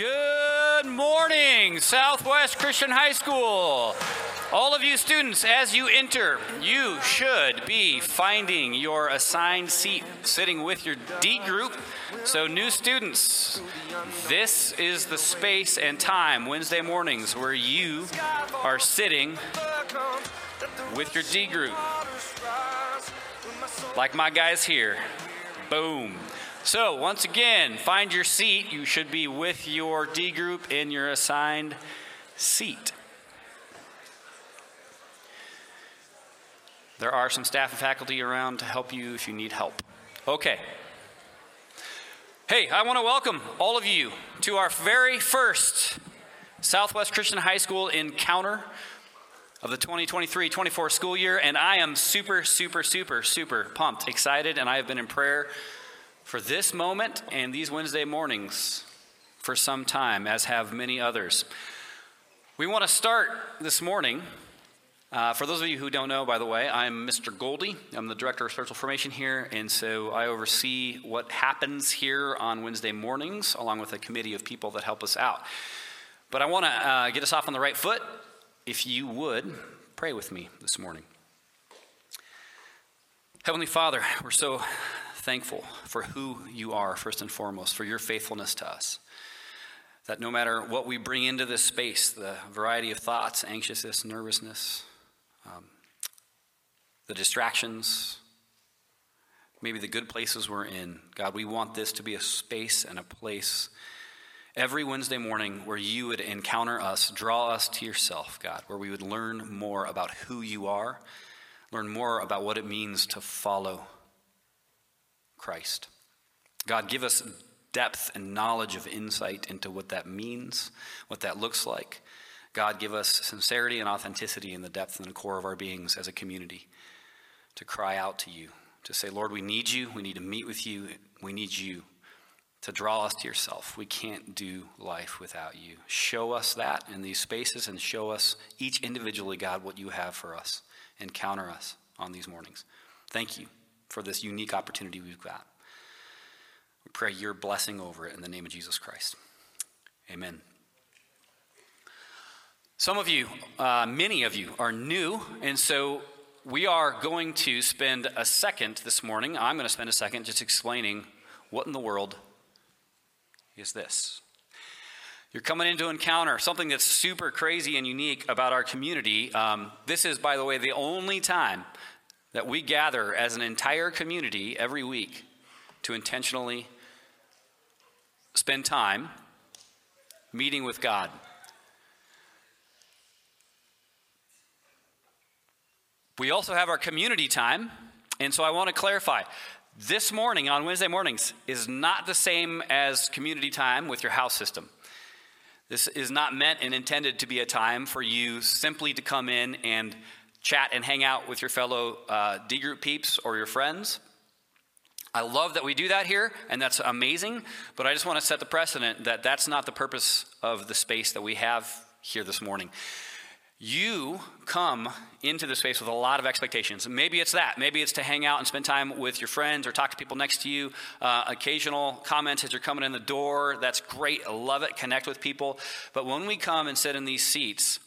Good morning, Southwest Christian High School. All of you students, as you enter, you should be finding your assigned seat sitting with your D group. So, new students, this is the space and time, Wednesday mornings, where you are sitting with your D group. Like my guys here. Boom. So, once again, find your seat. You should be with your D group in your assigned seat. There are some staff and faculty around to help you if you need help. Okay. Hey, I want to welcome all of you to our very first Southwest Christian High School encounter of the 2023 24 school year, and I am super, super, super, super pumped, excited, and I have been in prayer for this moment and these Wednesday mornings for some time, as have many others. We want to start this morning. Uh, for those of you who don't know, by the way, I'm Mr. Goldie. I'm the director of spiritual formation here, and so I oversee what happens here on Wednesday mornings, along with a committee of people that help us out. But I want to uh, get us off on the right foot. If you would, pray with me this morning. Heavenly Father, we're so thankful for who you are, first and foremost, for your faithfulness to us. That no matter what we bring into this space, the variety of thoughts, anxiousness, nervousness, um, the distractions, maybe the good places we're in, God, we want this to be a space and a place every Wednesday morning where you would encounter us, draw us to yourself, God, where we would learn more about who you are, learn more about what it means to follow Christ. God, give us depth and knowledge of insight into what that means, what that looks like. God, give us sincerity and authenticity in the depth and the core of our beings as a community to cry out to you, to say, Lord, we need you. We need to meet with you. We need you to draw us to yourself. We can't do life without you. Show us that in these spaces and show us each individually, God, what you have for us. Encounter us on these mornings. Thank you for this unique opportunity we've got. We pray your blessing over it in the name of Jesus Christ. Amen. Some of you, uh, many of you, are new, and so we are going to spend a second this morning. I'm going to spend a second just explaining what in the world is this. You're coming into encounter something that's super crazy and unique about our community. Um, this is, by the way, the only time that we gather as an entire community every week to intentionally spend time meeting with God. We also have our community time, and so I want to clarify. This morning, on Wednesday mornings, is not the same as community time with your house system. This is not meant and intended to be a time for you simply to come in and chat and hang out with your fellow uh, D group peeps or your friends. I love that we do that here, and that's amazing, but I just want to set the precedent that that's not the purpose of the space that we have here this morning. You come into the space with a lot of expectations. Maybe it's that. Maybe it's to hang out and spend time with your friends or talk to people next to you. Uh, occasional comments as you're coming in the door. That's great. I love it. Connect with people. But when we come and sit in these seats,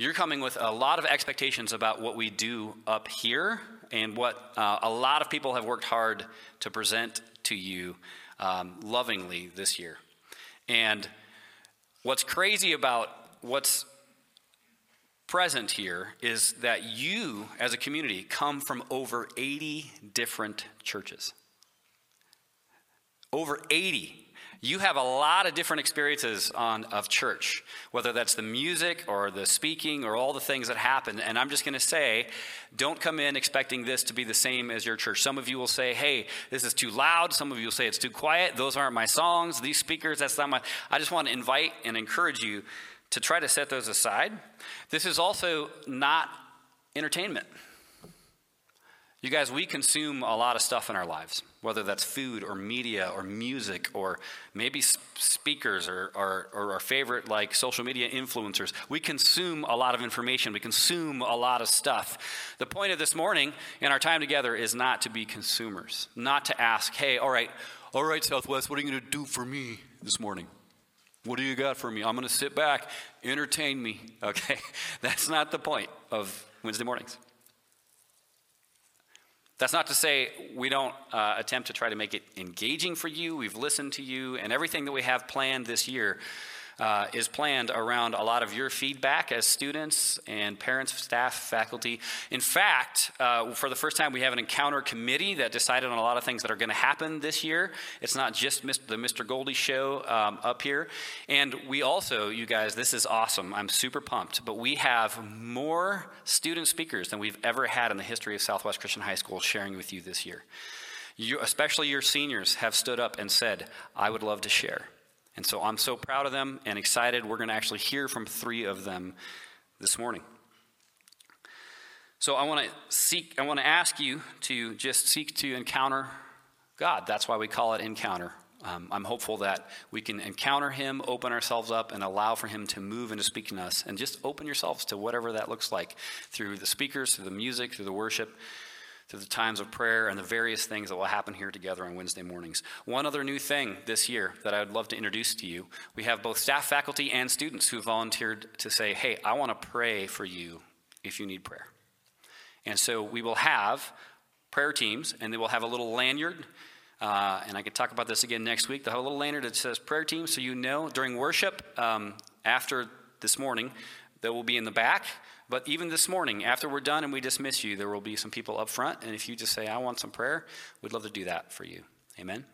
you're coming with a lot of expectations about what we do up here and what uh, a lot of people have worked hard to present to you um, lovingly this year. And what's crazy about what's present here is that you, as a community, come from over 80 different churches. Over 80 you have a lot of different experiences on, of church, whether that's the music or the speaking or all the things that happen. And I'm just going to say, don't come in expecting this to be the same as your church. Some of you will say, hey, this is too loud. Some of you will say it's too quiet. Those aren't my songs. These speakers, that's not my. I just want to invite and encourage you to try to set those aside. This is also not entertainment. You guys, we consume a lot of stuff in our lives, whether that's food or media or music or maybe speakers or, or, or, our favorite like social media influencers. We consume a lot of information. We consume a lot of stuff. The point of this morning and our time together is not to be consumers, not to ask, hey, all right, all right, Southwest, what are you going to do for me this morning? What do you got for me? I'm going to sit back, entertain me. Okay, that's not the point of Wednesday mornings. That's not to say we don't uh, attempt to try to make it engaging for you. We've listened to you, and everything that we have planned this year uh, is planned around a lot of your feedback as students and parents, staff, faculty. In fact, uh, for the first time, we have an encounter committee that decided on a lot of things that are going to happen this year. It's not just the Mr. Goldie show um, up here. And we also, you guys, this is awesome. I'm super pumped. But we have more student speakers than we've ever had in the history of Southwest Christian High School sharing with you this year. You, especially your seniors, have stood up and said, I would love to share. And so I'm so proud of them and excited. We're going to actually hear from three of them this morning. So I want to seek, I want to ask you to just seek to encounter God. That's why we call it encounter. Um, I'm hopeful that we can encounter Him, open ourselves up, and allow for Him to move and to speak in us. And just open yourselves to whatever that looks like through the speakers, through the music, through the worship through the times of prayer and the various things that will happen here together on Wednesday mornings. One other new thing this year that I would love to introduce to you we have both staff, faculty, and students who volunteered to say, hey, I want to pray for you if you need prayer. And so we will have prayer teams, and they will have a little lanyard. Uh, and I can talk about this again next week. They'll have a little lanyard that says prayer team, so you know during worship um, after this morning, they will be in the back. But even this morning, after we're done and we dismiss you, there will be some people up front. And if you just say, I want some prayer, we'd love to do that for you. Amen.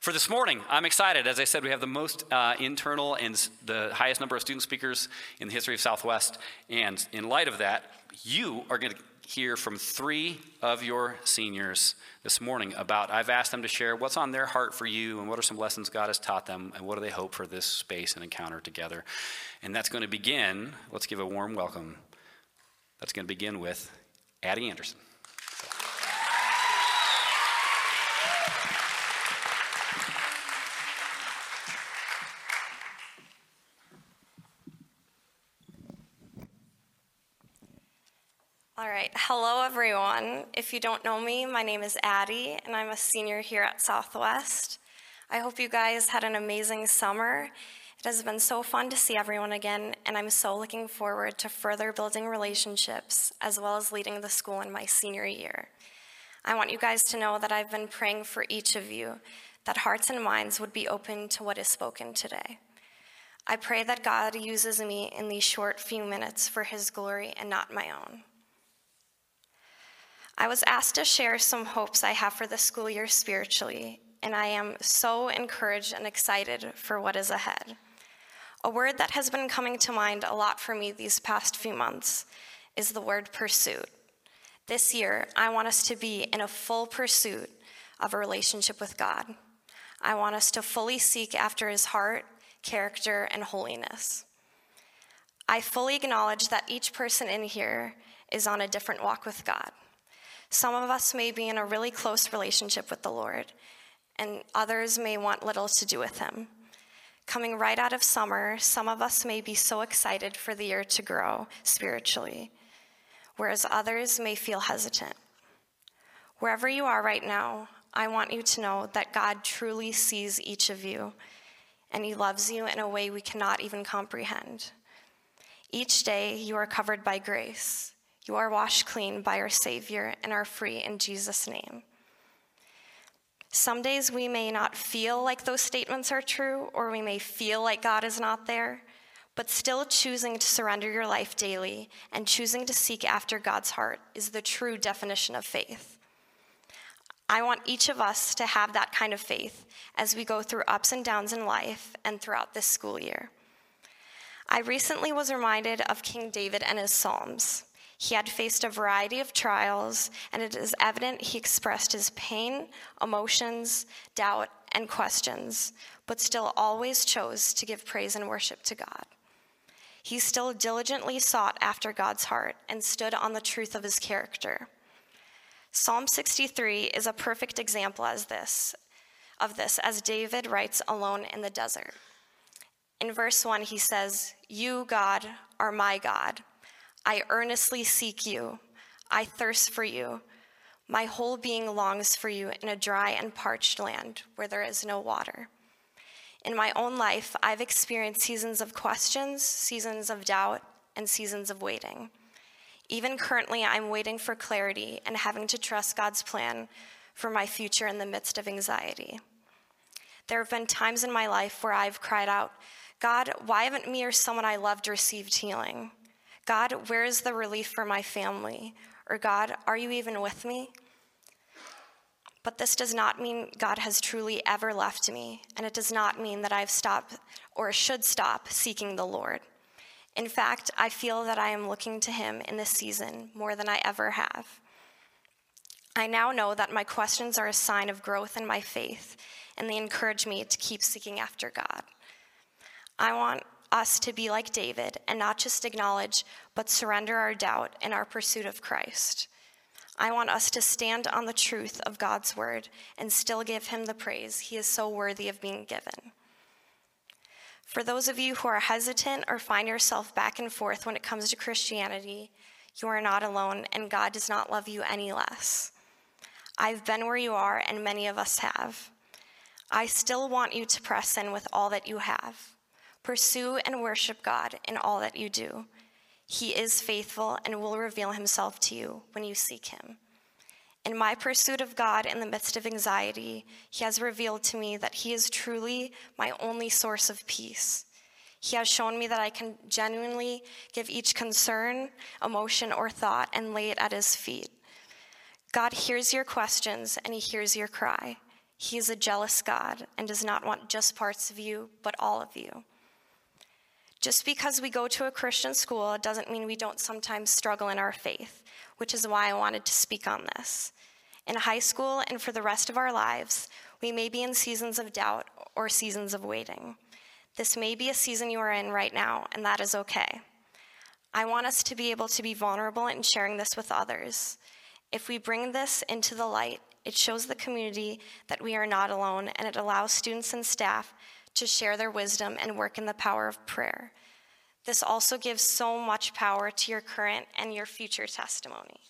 For this morning, I'm excited. As I said, we have the most uh, internal and the highest number of student speakers in the history of Southwest. And in light of that, you are going to hear from three of your seniors this morning about I've asked them to share what's on their heart for you and what are some lessons God has taught them and what do they hope for this space and encounter together. And that's going to begin, let's give a warm welcome. That's going to begin with Addie Anderson. All right. Hello, everyone. If you don't know me, my name is Addie, and I'm a senior here at Southwest. I hope you guys had an amazing summer. It has been so fun to see everyone again, and I'm so looking forward to further building relationships as well as leading the school in my senior year. I want you guys to know that I've been praying for each of you, that hearts and minds would be open to what is spoken today. I pray that God uses me in these short few minutes for his glory and not my own. I was asked to share some hopes I have for the school year spiritually, and I am so encouraged and excited for what is ahead. A word that has been coming to mind a lot for me these past few months is the word pursuit. This year, I want us to be in a full pursuit of a relationship with God. I want us to fully seek after his heart, character, and holiness. I fully acknowledge that each person in here is on a different walk with God. Some of us may be in a really close relationship with the Lord, and others may want little to do with Him. Coming right out of summer, some of us may be so excited for the year to grow spiritually, whereas others may feel hesitant. Wherever you are right now, I want you to know that God truly sees each of you, and He loves you in a way we cannot even comprehend. Each day, you are covered by grace. You are washed clean by our Savior and are free in Jesus' name. Some days we may not feel like those statements are true, or we may feel like God is not there, but still choosing to surrender your life daily and choosing to seek after God's heart is the true definition of faith. I want each of us to have that kind of faith as we go through ups and downs in life and throughout this school year. I recently was reminded of King David and his Psalms. He had faced a variety of trials, and it is evident he expressed his pain, emotions, doubt, and questions, but still always chose to give praise and worship to God. He still diligently sought after God's heart and stood on the truth of his character. Psalm 63 is a perfect example as this of this as David writes alone in the desert. In verse 1 he says, "You God are my God. I earnestly seek you. I thirst for you. My whole being longs for you in a dry and parched land where there is no water. In my own life, I've experienced seasons of questions, seasons of doubt, and seasons of waiting. Even currently, I'm waiting for clarity and having to trust God's plan for my future in the midst of anxiety. There have been times in my life where I've cried out, God, why haven't me or someone I loved received healing? God, where is the relief for my family? Or God, are you even with me? But this does not mean God has truly ever left me, and it does not mean that I've stopped or should stop seeking the Lord. In fact, I feel that I am looking to Him in this season more than I ever have. I now know that my questions are a sign of growth in my faith, and they encourage me to keep seeking after God. I want us to be like David and not just acknowledge, but surrender our doubt in our pursuit of Christ. I want us to stand on the truth of God's word and still give him the praise he is so worthy of being given. For those of you who are hesitant or find yourself back and forth when it comes to Christianity, you are not alone and God does not love you any less. I've been where you are, and many of us have. I still want you to press in with all that you have. Pursue and worship God in all that you do. He is faithful and will reveal himself to you when you seek him. In my pursuit of God in the midst of anxiety, He has revealed to me that He is truly my only source of peace. He has shown me that I can genuinely give each concern, emotion, or thought and lay it at His feet. God hears your questions and He hears your cry. He is a jealous God and does not want just parts of you, but all of you. Just because we go to a Christian school doesn't mean we don't sometimes struggle in our faith, which is why I wanted to speak on this. In high school and for the rest of our lives, we may be in seasons of doubt or seasons of waiting. This may be a season you are in right now, and that is okay. I want us to be able to be vulnerable in sharing this with others. If we bring this into the light, it shows the community that we are not alone, and it allows students and staff to share their wisdom and work in the power of prayer. This also gives so much power to your current and your future testimony.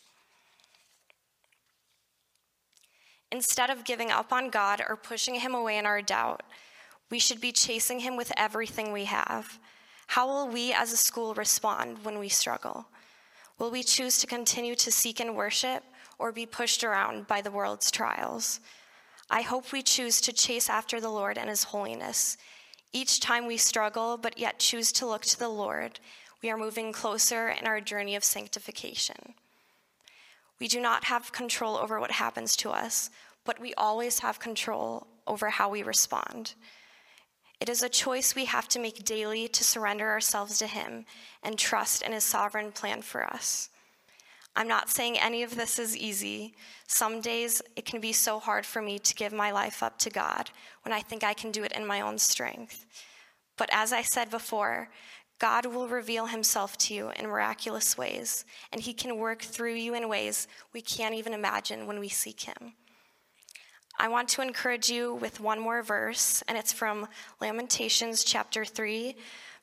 Instead of giving up on God or pushing him away in our doubt, we should be chasing him with everything we have. How will we as a school respond when we struggle? Will we choose to continue to seek and worship or be pushed around by the world's trials? I hope we choose to chase after the Lord and his holiness. Each time we struggle, but yet choose to look to the Lord, we are moving closer in our journey of sanctification. We do not have control over what happens to us, but we always have control over how we respond. It is a choice we have to make daily to surrender ourselves to Him and trust in His sovereign plan for us. I'm not saying any of this is easy. Some days it can be so hard for me to give my life up to God when I think I can do it in my own strength. But as I said before, God will reveal himself to you in miraculous ways, and he can work through you in ways we can't even imagine when we seek him. I want to encourage you with one more verse, and it's from Lamentations chapter 3,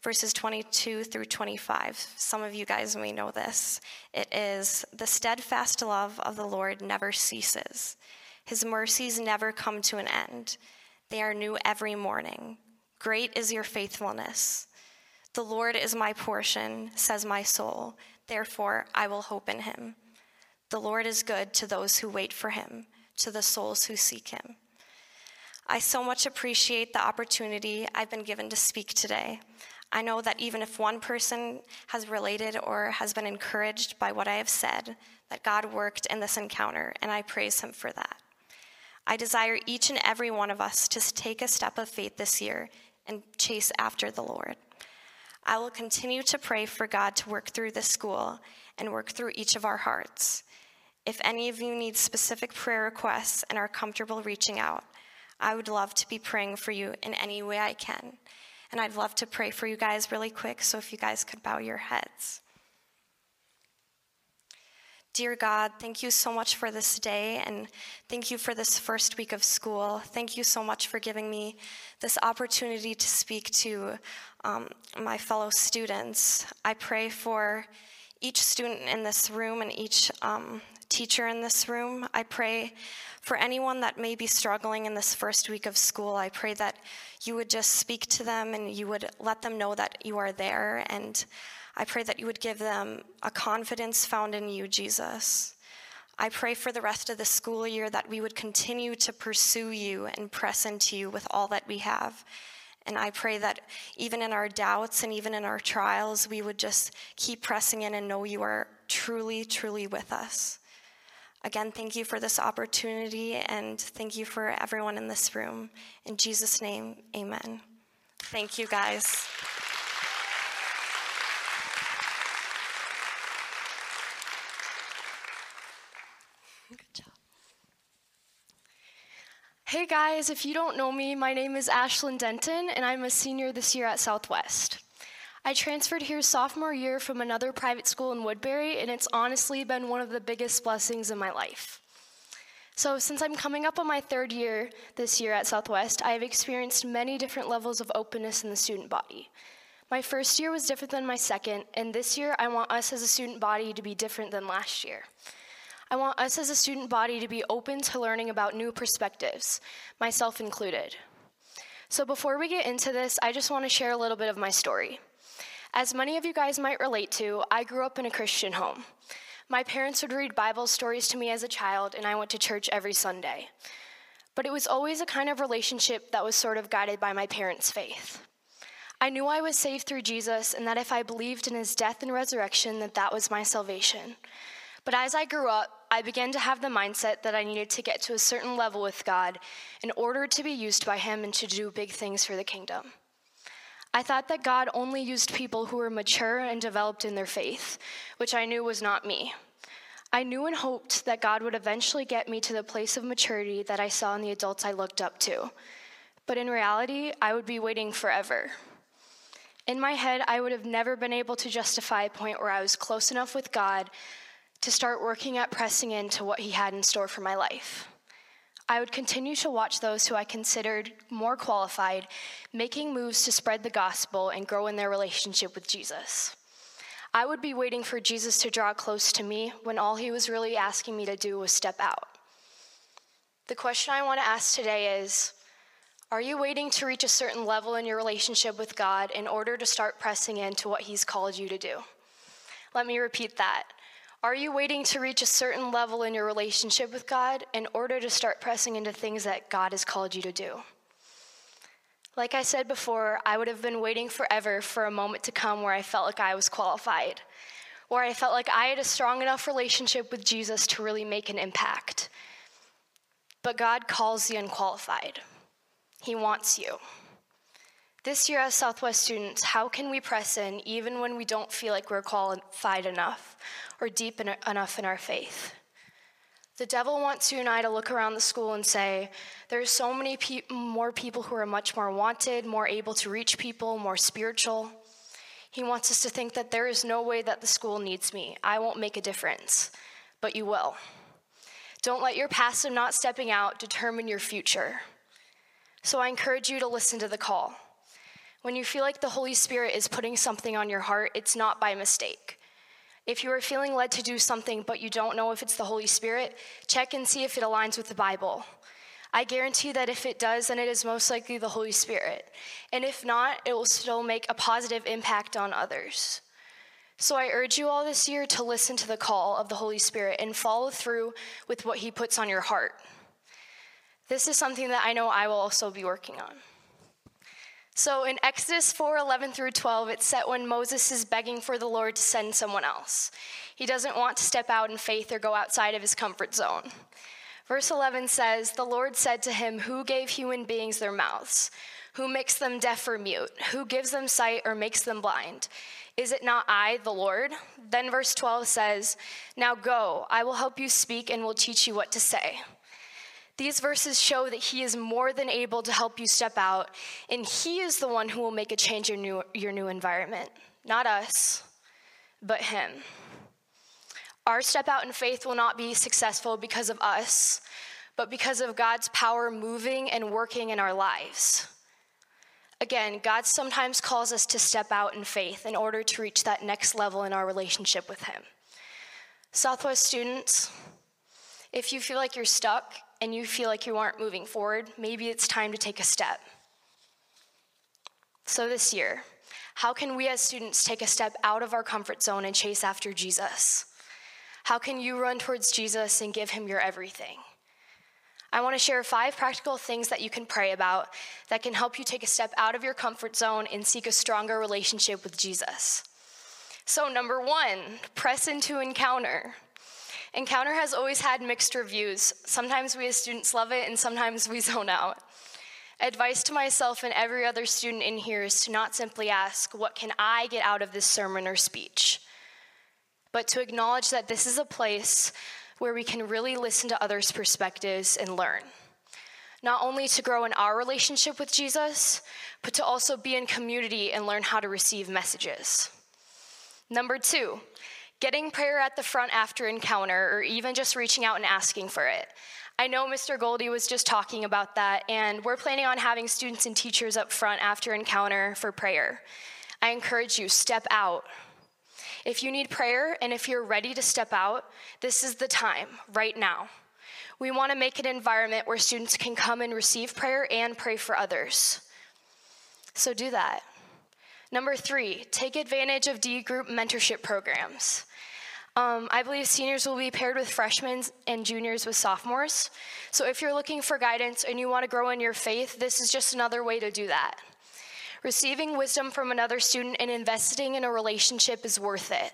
verses 22 through 25. Some of you guys may know this. It is The steadfast love of the Lord never ceases, His mercies never come to an end. They are new every morning. Great is your faithfulness. The Lord is my portion, says my soul. Therefore, I will hope in him. The Lord is good to those who wait for him, to the souls who seek him. I so much appreciate the opportunity I've been given to speak today. I know that even if one person has related or has been encouraged by what I have said, that God worked in this encounter, and I praise Him for that. I desire each and every one of us to take a step of faith this year and chase after the Lord. I will continue to pray for God to work through this school and work through each of our hearts. If any of you need specific prayer requests and are comfortable reaching out, I would love to be praying for you in any way I can. And I'd love to pray for you guys really quick, so if you guys could bow your heads. Dear God, thank you so much for this day and thank you for this first week of school. Thank you so much for giving me this opportunity to speak to um, my fellow students. I pray for each student in this room and each um, teacher in this room. I pray for anyone that may be struggling in this first week of school. I pray that you would just speak to them and you would let them know that you are there. And I pray that you would give them a confidence found in you, Jesus. I pray for the rest of the school year that we would continue to pursue you and press into you with all that we have. And I pray that even in our doubts and even in our trials, we would just keep pressing in and know you are truly, truly with us. Again, thank you for this opportunity and thank you for everyone in this room. In Jesus' name, amen. Thank you, guys. Hey guys, if you don't know me, my name is Ashlyn Denton, and I'm a senior this year at Southwest. I transferred here sophomore year from another private school in Woodbury, and it's honestly been one of the biggest blessings in my life. So, since I'm coming up on my third year this year at Southwest, I have experienced many different levels of openness in the student body. My first year was different than my second, and this year I want us as a student body to be different than last year. I want us as a student body to be open to learning about new perspectives, myself included. So, before we get into this, I just want to share a little bit of my story. As many of you guys might relate to, I grew up in a Christian home. My parents would read Bible stories to me as a child, and I went to church every Sunday. But it was always a kind of relationship that was sort of guided by my parents' faith. I knew I was saved through Jesus and that if I believed in his death and resurrection that that was my salvation. But as I grew up, I began to have the mindset that I needed to get to a certain level with God in order to be used by Him and to do big things for the kingdom. I thought that God only used people who were mature and developed in their faith, which I knew was not me. I knew and hoped that God would eventually get me to the place of maturity that I saw in the adults I looked up to. But in reality, I would be waiting forever. In my head, I would have never been able to justify a point where I was close enough with God to start working at pressing into what He had in store for my life. I would continue to watch those who I considered more qualified making moves to spread the gospel and grow in their relationship with Jesus. I would be waiting for Jesus to draw close to me when all he was really asking me to do was step out. The question I want to ask today is Are you waiting to reach a certain level in your relationship with God in order to start pressing into what he's called you to do? Let me repeat that. Are you waiting to reach a certain level in your relationship with God in order to start pressing into things that God has called you to do? Like I said before, I would have been waiting forever for a moment to come where I felt like I was qualified, where I felt like I had a strong enough relationship with Jesus to really make an impact. But God calls the unqualified, He wants you. This year, as Southwest students, how can we press in even when we don't feel like we're qualified enough or deep in, enough in our faith? The devil wants you and I to look around the school and say, there's so many pe- more people who are much more wanted, more able to reach people, more spiritual. He wants us to think that there is no way that the school needs me. I won't make a difference, but you will. Don't let your past of not stepping out determine your future. So I encourage you to listen to the call. When you feel like the Holy Spirit is putting something on your heart, it's not by mistake. If you are feeling led to do something but you don't know if it's the Holy Spirit, check and see if it aligns with the Bible. I guarantee that if it does, then it is most likely the Holy Spirit. And if not, it will still make a positive impact on others. So I urge you all this year to listen to the call of the Holy Spirit and follow through with what He puts on your heart. This is something that I know I will also be working on. So in Exodus 4 11 through 12, it's set when Moses is begging for the Lord to send someone else. He doesn't want to step out in faith or go outside of his comfort zone. Verse 11 says, The Lord said to him, Who gave human beings their mouths? Who makes them deaf or mute? Who gives them sight or makes them blind? Is it not I, the Lord? Then verse 12 says, Now go, I will help you speak and will teach you what to say. These verses show that He is more than able to help you step out, and He is the one who will make a change in your new, your new environment. Not us, but Him. Our step out in faith will not be successful because of us, but because of God's power moving and working in our lives. Again, God sometimes calls us to step out in faith in order to reach that next level in our relationship with Him. Southwest students, If you feel like you're stuck and you feel like you aren't moving forward, maybe it's time to take a step. So, this year, how can we as students take a step out of our comfort zone and chase after Jesus? How can you run towards Jesus and give him your everything? I want to share five practical things that you can pray about that can help you take a step out of your comfort zone and seek a stronger relationship with Jesus. So, number one, press into encounter. Encounter has always had mixed reviews. Sometimes we as students love it, and sometimes we zone out. Advice to myself and every other student in here is to not simply ask, What can I get out of this sermon or speech? but to acknowledge that this is a place where we can really listen to others' perspectives and learn. Not only to grow in our relationship with Jesus, but to also be in community and learn how to receive messages. Number two, getting prayer at the front after encounter, or even just reaching out and asking for it. I know Mr. Goldie was just talking about that, and we're planning on having students and teachers up front after encounter for prayer. I encourage you, step out, if you need prayer and if you're ready to step out, this is the time, right now. We want to make an environment where students can come and receive prayer and pray for others. So do that. Number three, take advantage of D group mentorship programs. Um, I believe seniors will be paired with freshmen and juniors with sophomores. So if you're looking for guidance and you want to grow in your faith, this is just another way to do that. Receiving wisdom from another student and investing in a relationship is worth it.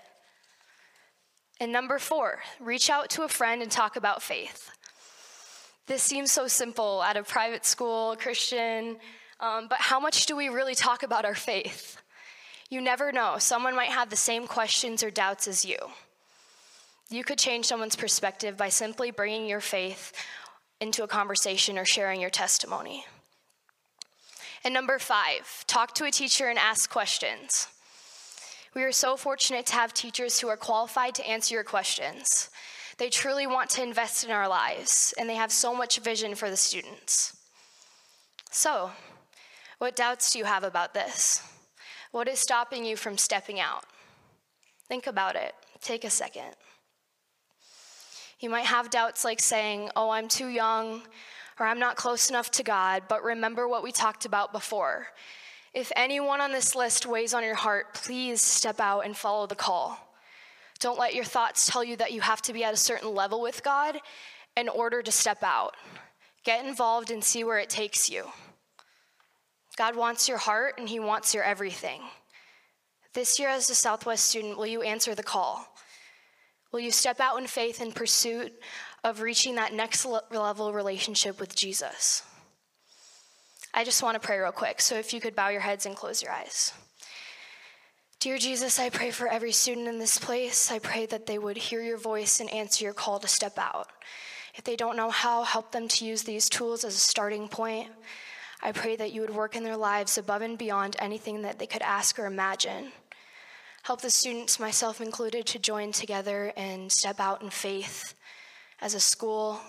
And number four, reach out to a friend and talk about faith. This seems so simple at a private school, Christian, um, but how much do we really talk about our faith? You never know. Someone might have the same questions or doubts as you. You could change someone's perspective by simply bringing your faith into a conversation or sharing your testimony. And number five, talk to a teacher and ask questions. We are so fortunate to have teachers who are qualified to answer your questions. They truly want to invest in our lives, and they have so much vision for the students. So, what doubts do you have about this? What is stopping you from stepping out? Think about it. Take a second. You might have doubts like saying, Oh, I'm too young, or I'm not close enough to God, but remember what we talked about before. If anyone on this list weighs on your heart, please step out and follow the call. Don't let your thoughts tell you that you have to be at a certain level with God in order to step out. Get involved and see where it takes you. God wants your heart and He wants your everything. This year, as a Southwest student, will you answer the call? Will you step out in faith in pursuit of reaching that next level relationship with Jesus. I just want to pray real quick. So if you could bow your heads and close your eyes. Dear Jesus, I pray for every student in this place. I pray that they would hear your voice and answer your call to step out. If they don't know how, help them to use these tools as a starting point. I pray that you would work in their lives above and beyond anything that they could ask or imagine. Help the students, myself included, to join together and step out in faith as a school.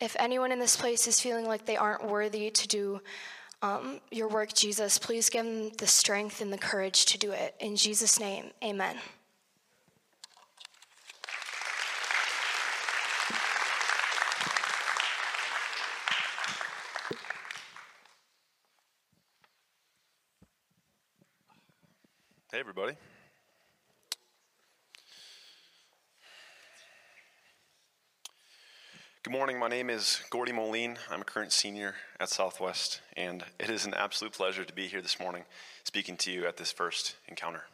If anyone in this place is feeling like they aren't worthy to do um, your work, Jesus, please give them the strength and the courage to do it. In Jesus' name, amen. Hey, everybody. Good morning. My name is Gordy Moline. I'm a current senior at Southwest, and it is an absolute pleasure to be here this morning speaking to you at this first encounter.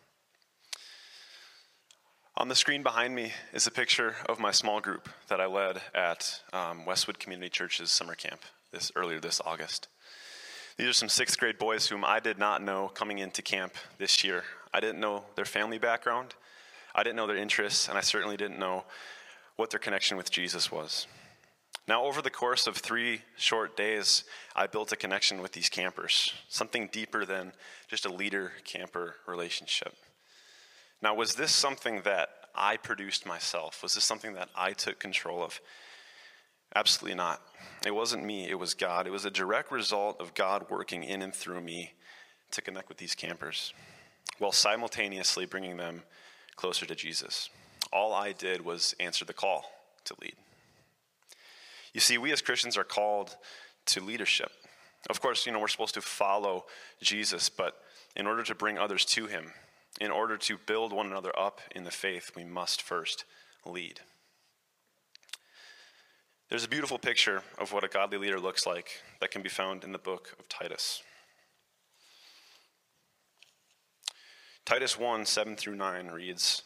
On the screen behind me is a picture of my small group that I led at um, Westwood Community Church's summer camp this earlier this August. These are some sixth grade boys whom I did not know coming into camp this year. I didn't know their family background, I didn't know their interests, and I certainly didn't know what their connection with Jesus was. Now, over the course of three short days, I built a connection with these campers, something deeper than just a leader camper relationship. Now, was this something that I produced myself? Was this something that I took control of? Absolutely not. It wasn't me, it was God. It was a direct result of God working in and through me to connect with these campers while simultaneously bringing them closer to Jesus. All I did was answer the call to lead. You see, we as Christians are called to leadership. Of course, you know, we're supposed to follow Jesus, but in order to bring others to him, in order to build one another up in the faith, we must first lead. There's a beautiful picture of what a godly leader looks like that can be found in the book of Titus. Titus 1 7 through 9 reads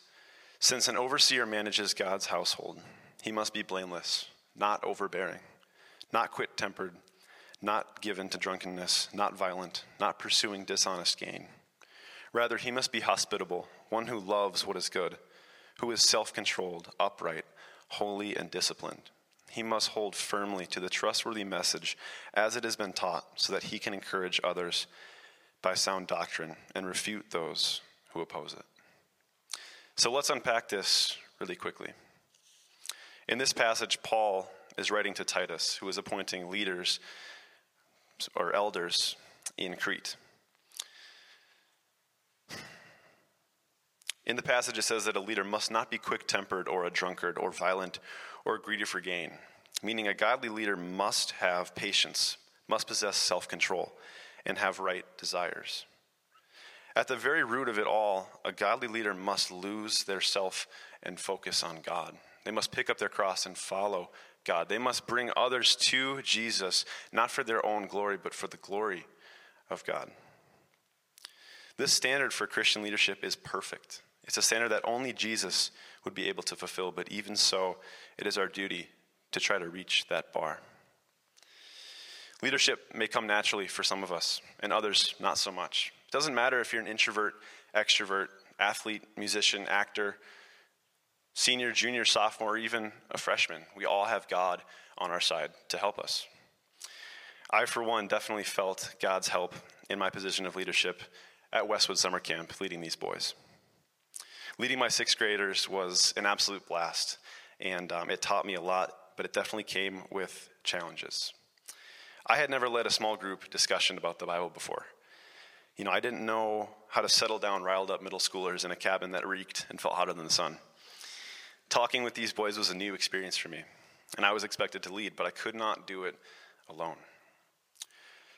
Since an overseer manages God's household, he must be blameless, not overbearing, not quick tempered, not given to drunkenness, not violent, not pursuing dishonest gain. Rather, he must be hospitable, one who loves what is good, who is self controlled, upright, holy, and disciplined. He must hold firmly to the trustworthy message as it has been taught, so that he can encourage others by sound doctrine and refute those who oppose it. So let's unpack this really quickly. In this passage, Paul is writing to Titus, who is appointing leaders or elders in Crete. In the passage, it says that a leader must not be quick tempered or a drunkard or violent or greedy for gain, meaning a godly leader must have patience, must possess self control, and have right desires. At the very root of it all, a godly leader must lose their self and focus on God. They must pick up their cross and follow God. They must bring others to Jesus, not for their own glory, but for the glory of God. This standard for Christian leadership is perfect. It's a standard that only Jesus would be able to fulfill, but even so, it is our duty to try to reach that bar. Leadership may come naturally for some of us, and others not so much. It doesn't matter if you're an introvert, extrovert, athlete, musician, actor, senior, junior, sophomore, even a freshman. We all have God on our side to help us. I, for one, definitely felt God's help in my position of leadership at Westwood Summer Camp leading these boys. Leading my sixth graders was an absolute blast, and um, it taught me a lot, but it definitely came with challenges. I had never led a small group discussion about the Bible before. You know, I didn't know how to settle down riled up middle schoolers in a cabin that reeked and felt hotter than the sun. Talking with these boys was a new experience for me, and I was expected to lead, but I could not do it alone.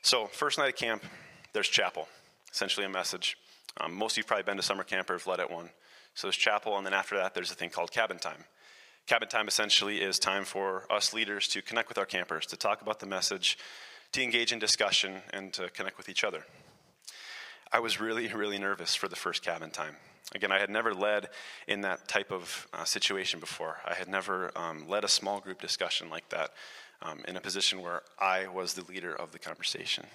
So, first night of camp, there's chapel, essentially a message. Um, most of you've probably been to summer camp or have led at one. So, there's chapel, and then after that, there's a thing called cabin time. Cabin time essentially is time for us leaders to connect with our campers, to talk about the message, to engage in discussion, and to connect with each other. I was really, really nervous for the first cabin time. Again, I had never led in that type of uh, situation before. I had never um, led a small group discussion like that um, in a position where I was the leader of the conversation.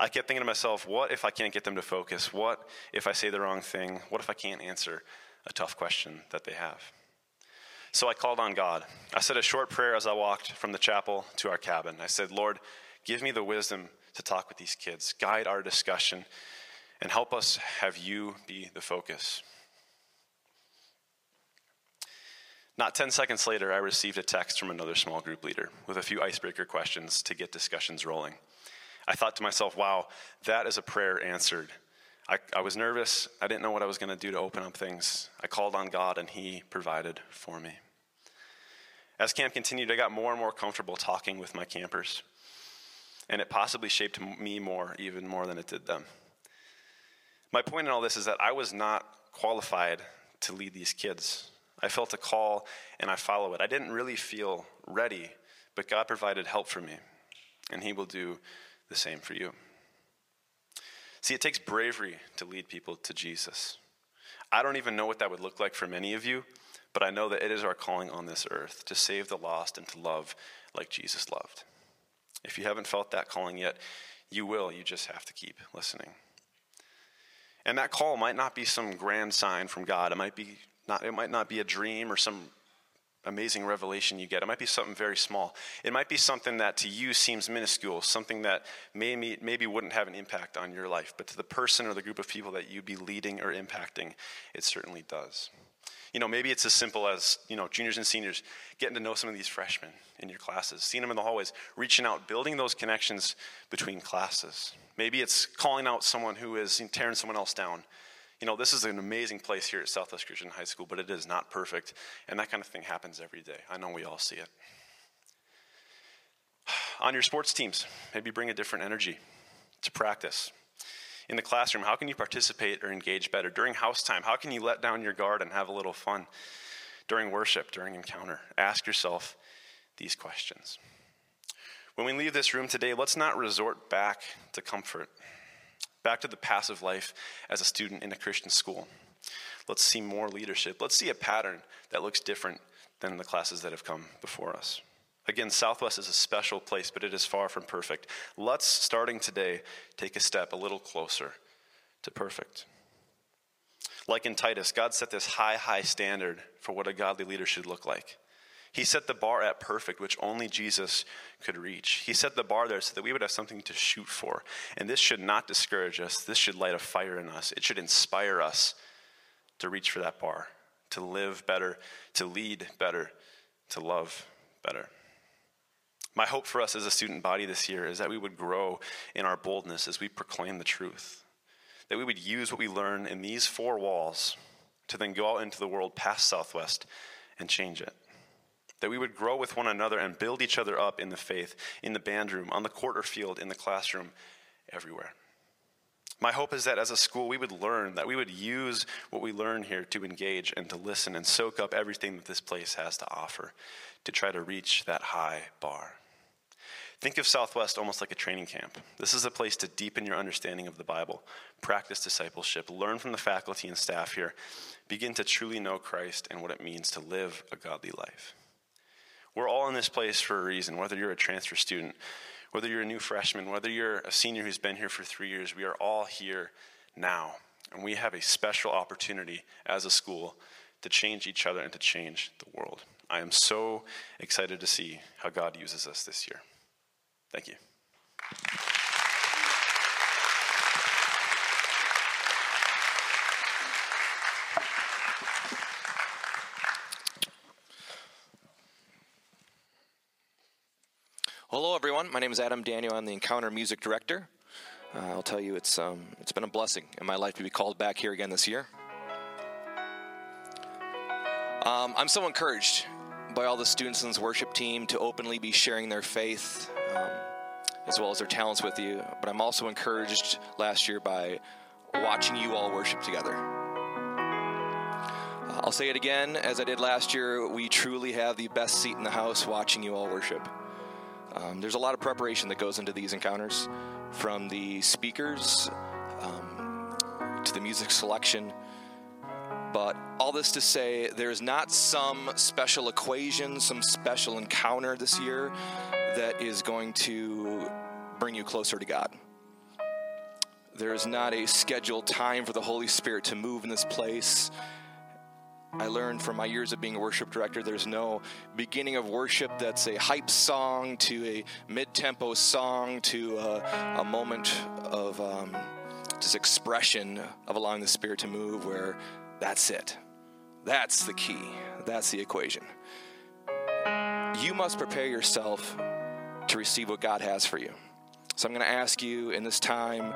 I kept thinking to myself, what if I can't get them to focus? What if I say the wrong thing? What if I can't answer a tough question that they have? So I called on God. I said a short prayer as I walked from the chapel to our cabin. I said, Lord, give me the wisdom to talk with these kids, guide our discussion and help us have you be the focus. Not 10 seconds later, I received a text from another small group leader with a few icebreaker questions to get discussions rolling. I thought to myself, wow, that is a prayer answered. I, I was nervous. I didn't know what I was going to do to open up things. I called on God, and He provided for me. As camp continued, I got more and more comfortable talking with my campers, and it possibly shaped me more, even more than it did them. My point in all this is that I was not qualified to lead these kids. I felt a call and I follow it. I didn't really feel ready, but God provided help for me, and He will do the same for you. See, it takes bravery to lead people to Jesus. I don't even know what that would look like for many of you, but I know that it is our calling on this earth to save the lost and to love like Jesus loved. If you haven't felt that calling yet, you will. You just have to keep listening. And that call might not be some grand sign from God. It might be not it might not be a dream or some amazing revelation you get. It might be something very small. It might be something that to you seems minuscule, something that maybe, maybe wouldn't have an impact on your life, but to the person or the group of people that you'd be leading or impacting, it certainly does. You know, maybe it's as simple as, you know, juniors and seniors getting to know some of these freshmen in your classes, seeing them in the hallways, reaching out, building those connections between classes. Maybe it's calling out someone who is tearing someone else down. You know, this is an amazing place here at Southwest Christian High School, but it is not perfect. And that kind of thing happens every day. I know we all see it. On your sports teams, maybe bring a different energy to practice. In the classroom, how can you participate or engage better? During house time, how can you let down your guard and have a little fun? During worship, during encounter, ask yourself these questions. When we leave this room today, let's not resort back to comfort, back to the passive life as a student in a Christian school. Let's see more leadership. Let's see a pattern that looks different than the classes that have come before us. Again, Southwest is a special place, but it is far from perfect. Let's, starting today, take a step a little closer to perfect. Like in Titus, God set this high, high standard for what a godly leader should look like. He set the bar at perfect, which only Jesus could reach. He set the bar there so that we would have something to shoot for. And this should not discourage us. This should light a fire in us. It should inspire us to reach for that bar, to live better, to lead better, to love better. My hope for us as a student body this year is that we would grow in our boldness as we proclaim the truth, that we would use what we learn in these four walls to then go out into the world past Southwest and change it. That we would grow with one another and build each other up in the faith, in the band room, on the quarter field, in the classroom, everywhere. My hope is that as a school, we would learn, that we would use what we learn here to engage and to listen and soak up everything that this place has to offer to try to reach that high bar. Think of Southwest almost like a training camp. This is a place to deepen your understanding of the Bible, practice discipleship, learn from the faculty and staff here, begin to truly know Christ and what it means to live a godly life. We're all in this place for a reason, whether you're a transfer student, whether you're a new freshman, whether you're a senior who's been here for three years, we are all here now. And we have a special opportunity as a school to change each other and to change the world. I am so excited to see how God uses us this year. Thank you. Hello, everyone. My name is Adam Daniel. I'm the Encounter Music Director. Uh, I'll tell you, it's um, it's been a blessing in my life to be called back here again this year. Um, I'm so encouraged by all the students in this worship team to openly be sharing their faith um, as well as their talents with you. But I'm also encouraged last year by watching you all worship together. Uh, I'll say it again, as I did last year, we truly have the best seat in the house watching you all worship. Um, there's a lot of preparation that goes into these encounters, from the speakers um, to the music selection. But all this to say, there's not some special equation, some special encounter this year that is going to bring you closer to God. There is not a scheduled time for the Holy Spirit to move in this place I learned from my years of being a worship director there's no beginning of worship that's a hype song to a mid tempo song to a, a moment of um, just expression of allowing the Spirit to move where that's it. That's the key. That's the equation. You must prepare yourself to receive what God has for you. So I'm going to ask you in this time,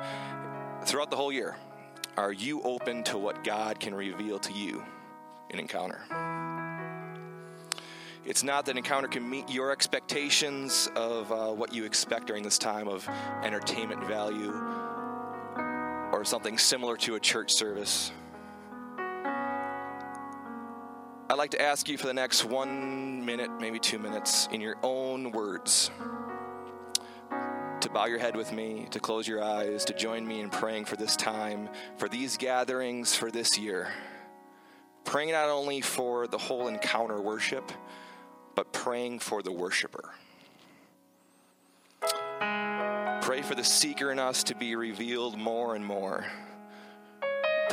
throughout the whole year, are you open to what God can reveal to you? an encounter. It's not that encounter can meet your expectations of uh, what you expect during this time of entertainment value or something similar to a church service. I'd like to ask you for the next one minute, maybe two minutes, in your own words, to bow your head with me, to close your eyes, to join me in praying for this time, for these gatherings, for this year praying not only for the whole encounter worship, but praying for the worshiper. Pray for the seeker in us to be revealed more and more.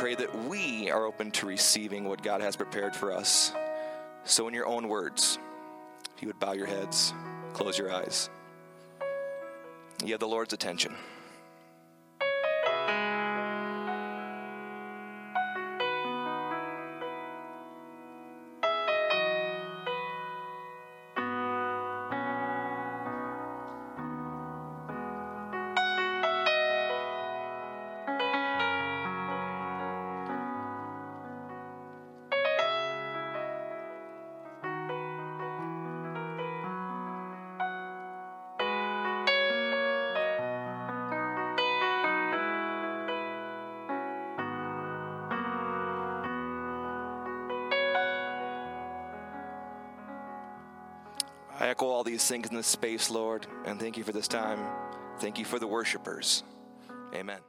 Pray that we are open to receiving what God has prepared for us. So, in your own words, if you would bow your heads, close your eyes, you have the Lord's attention. Things in this space, Lord, and thank you for this time. Thank you for the worshipers. Amen.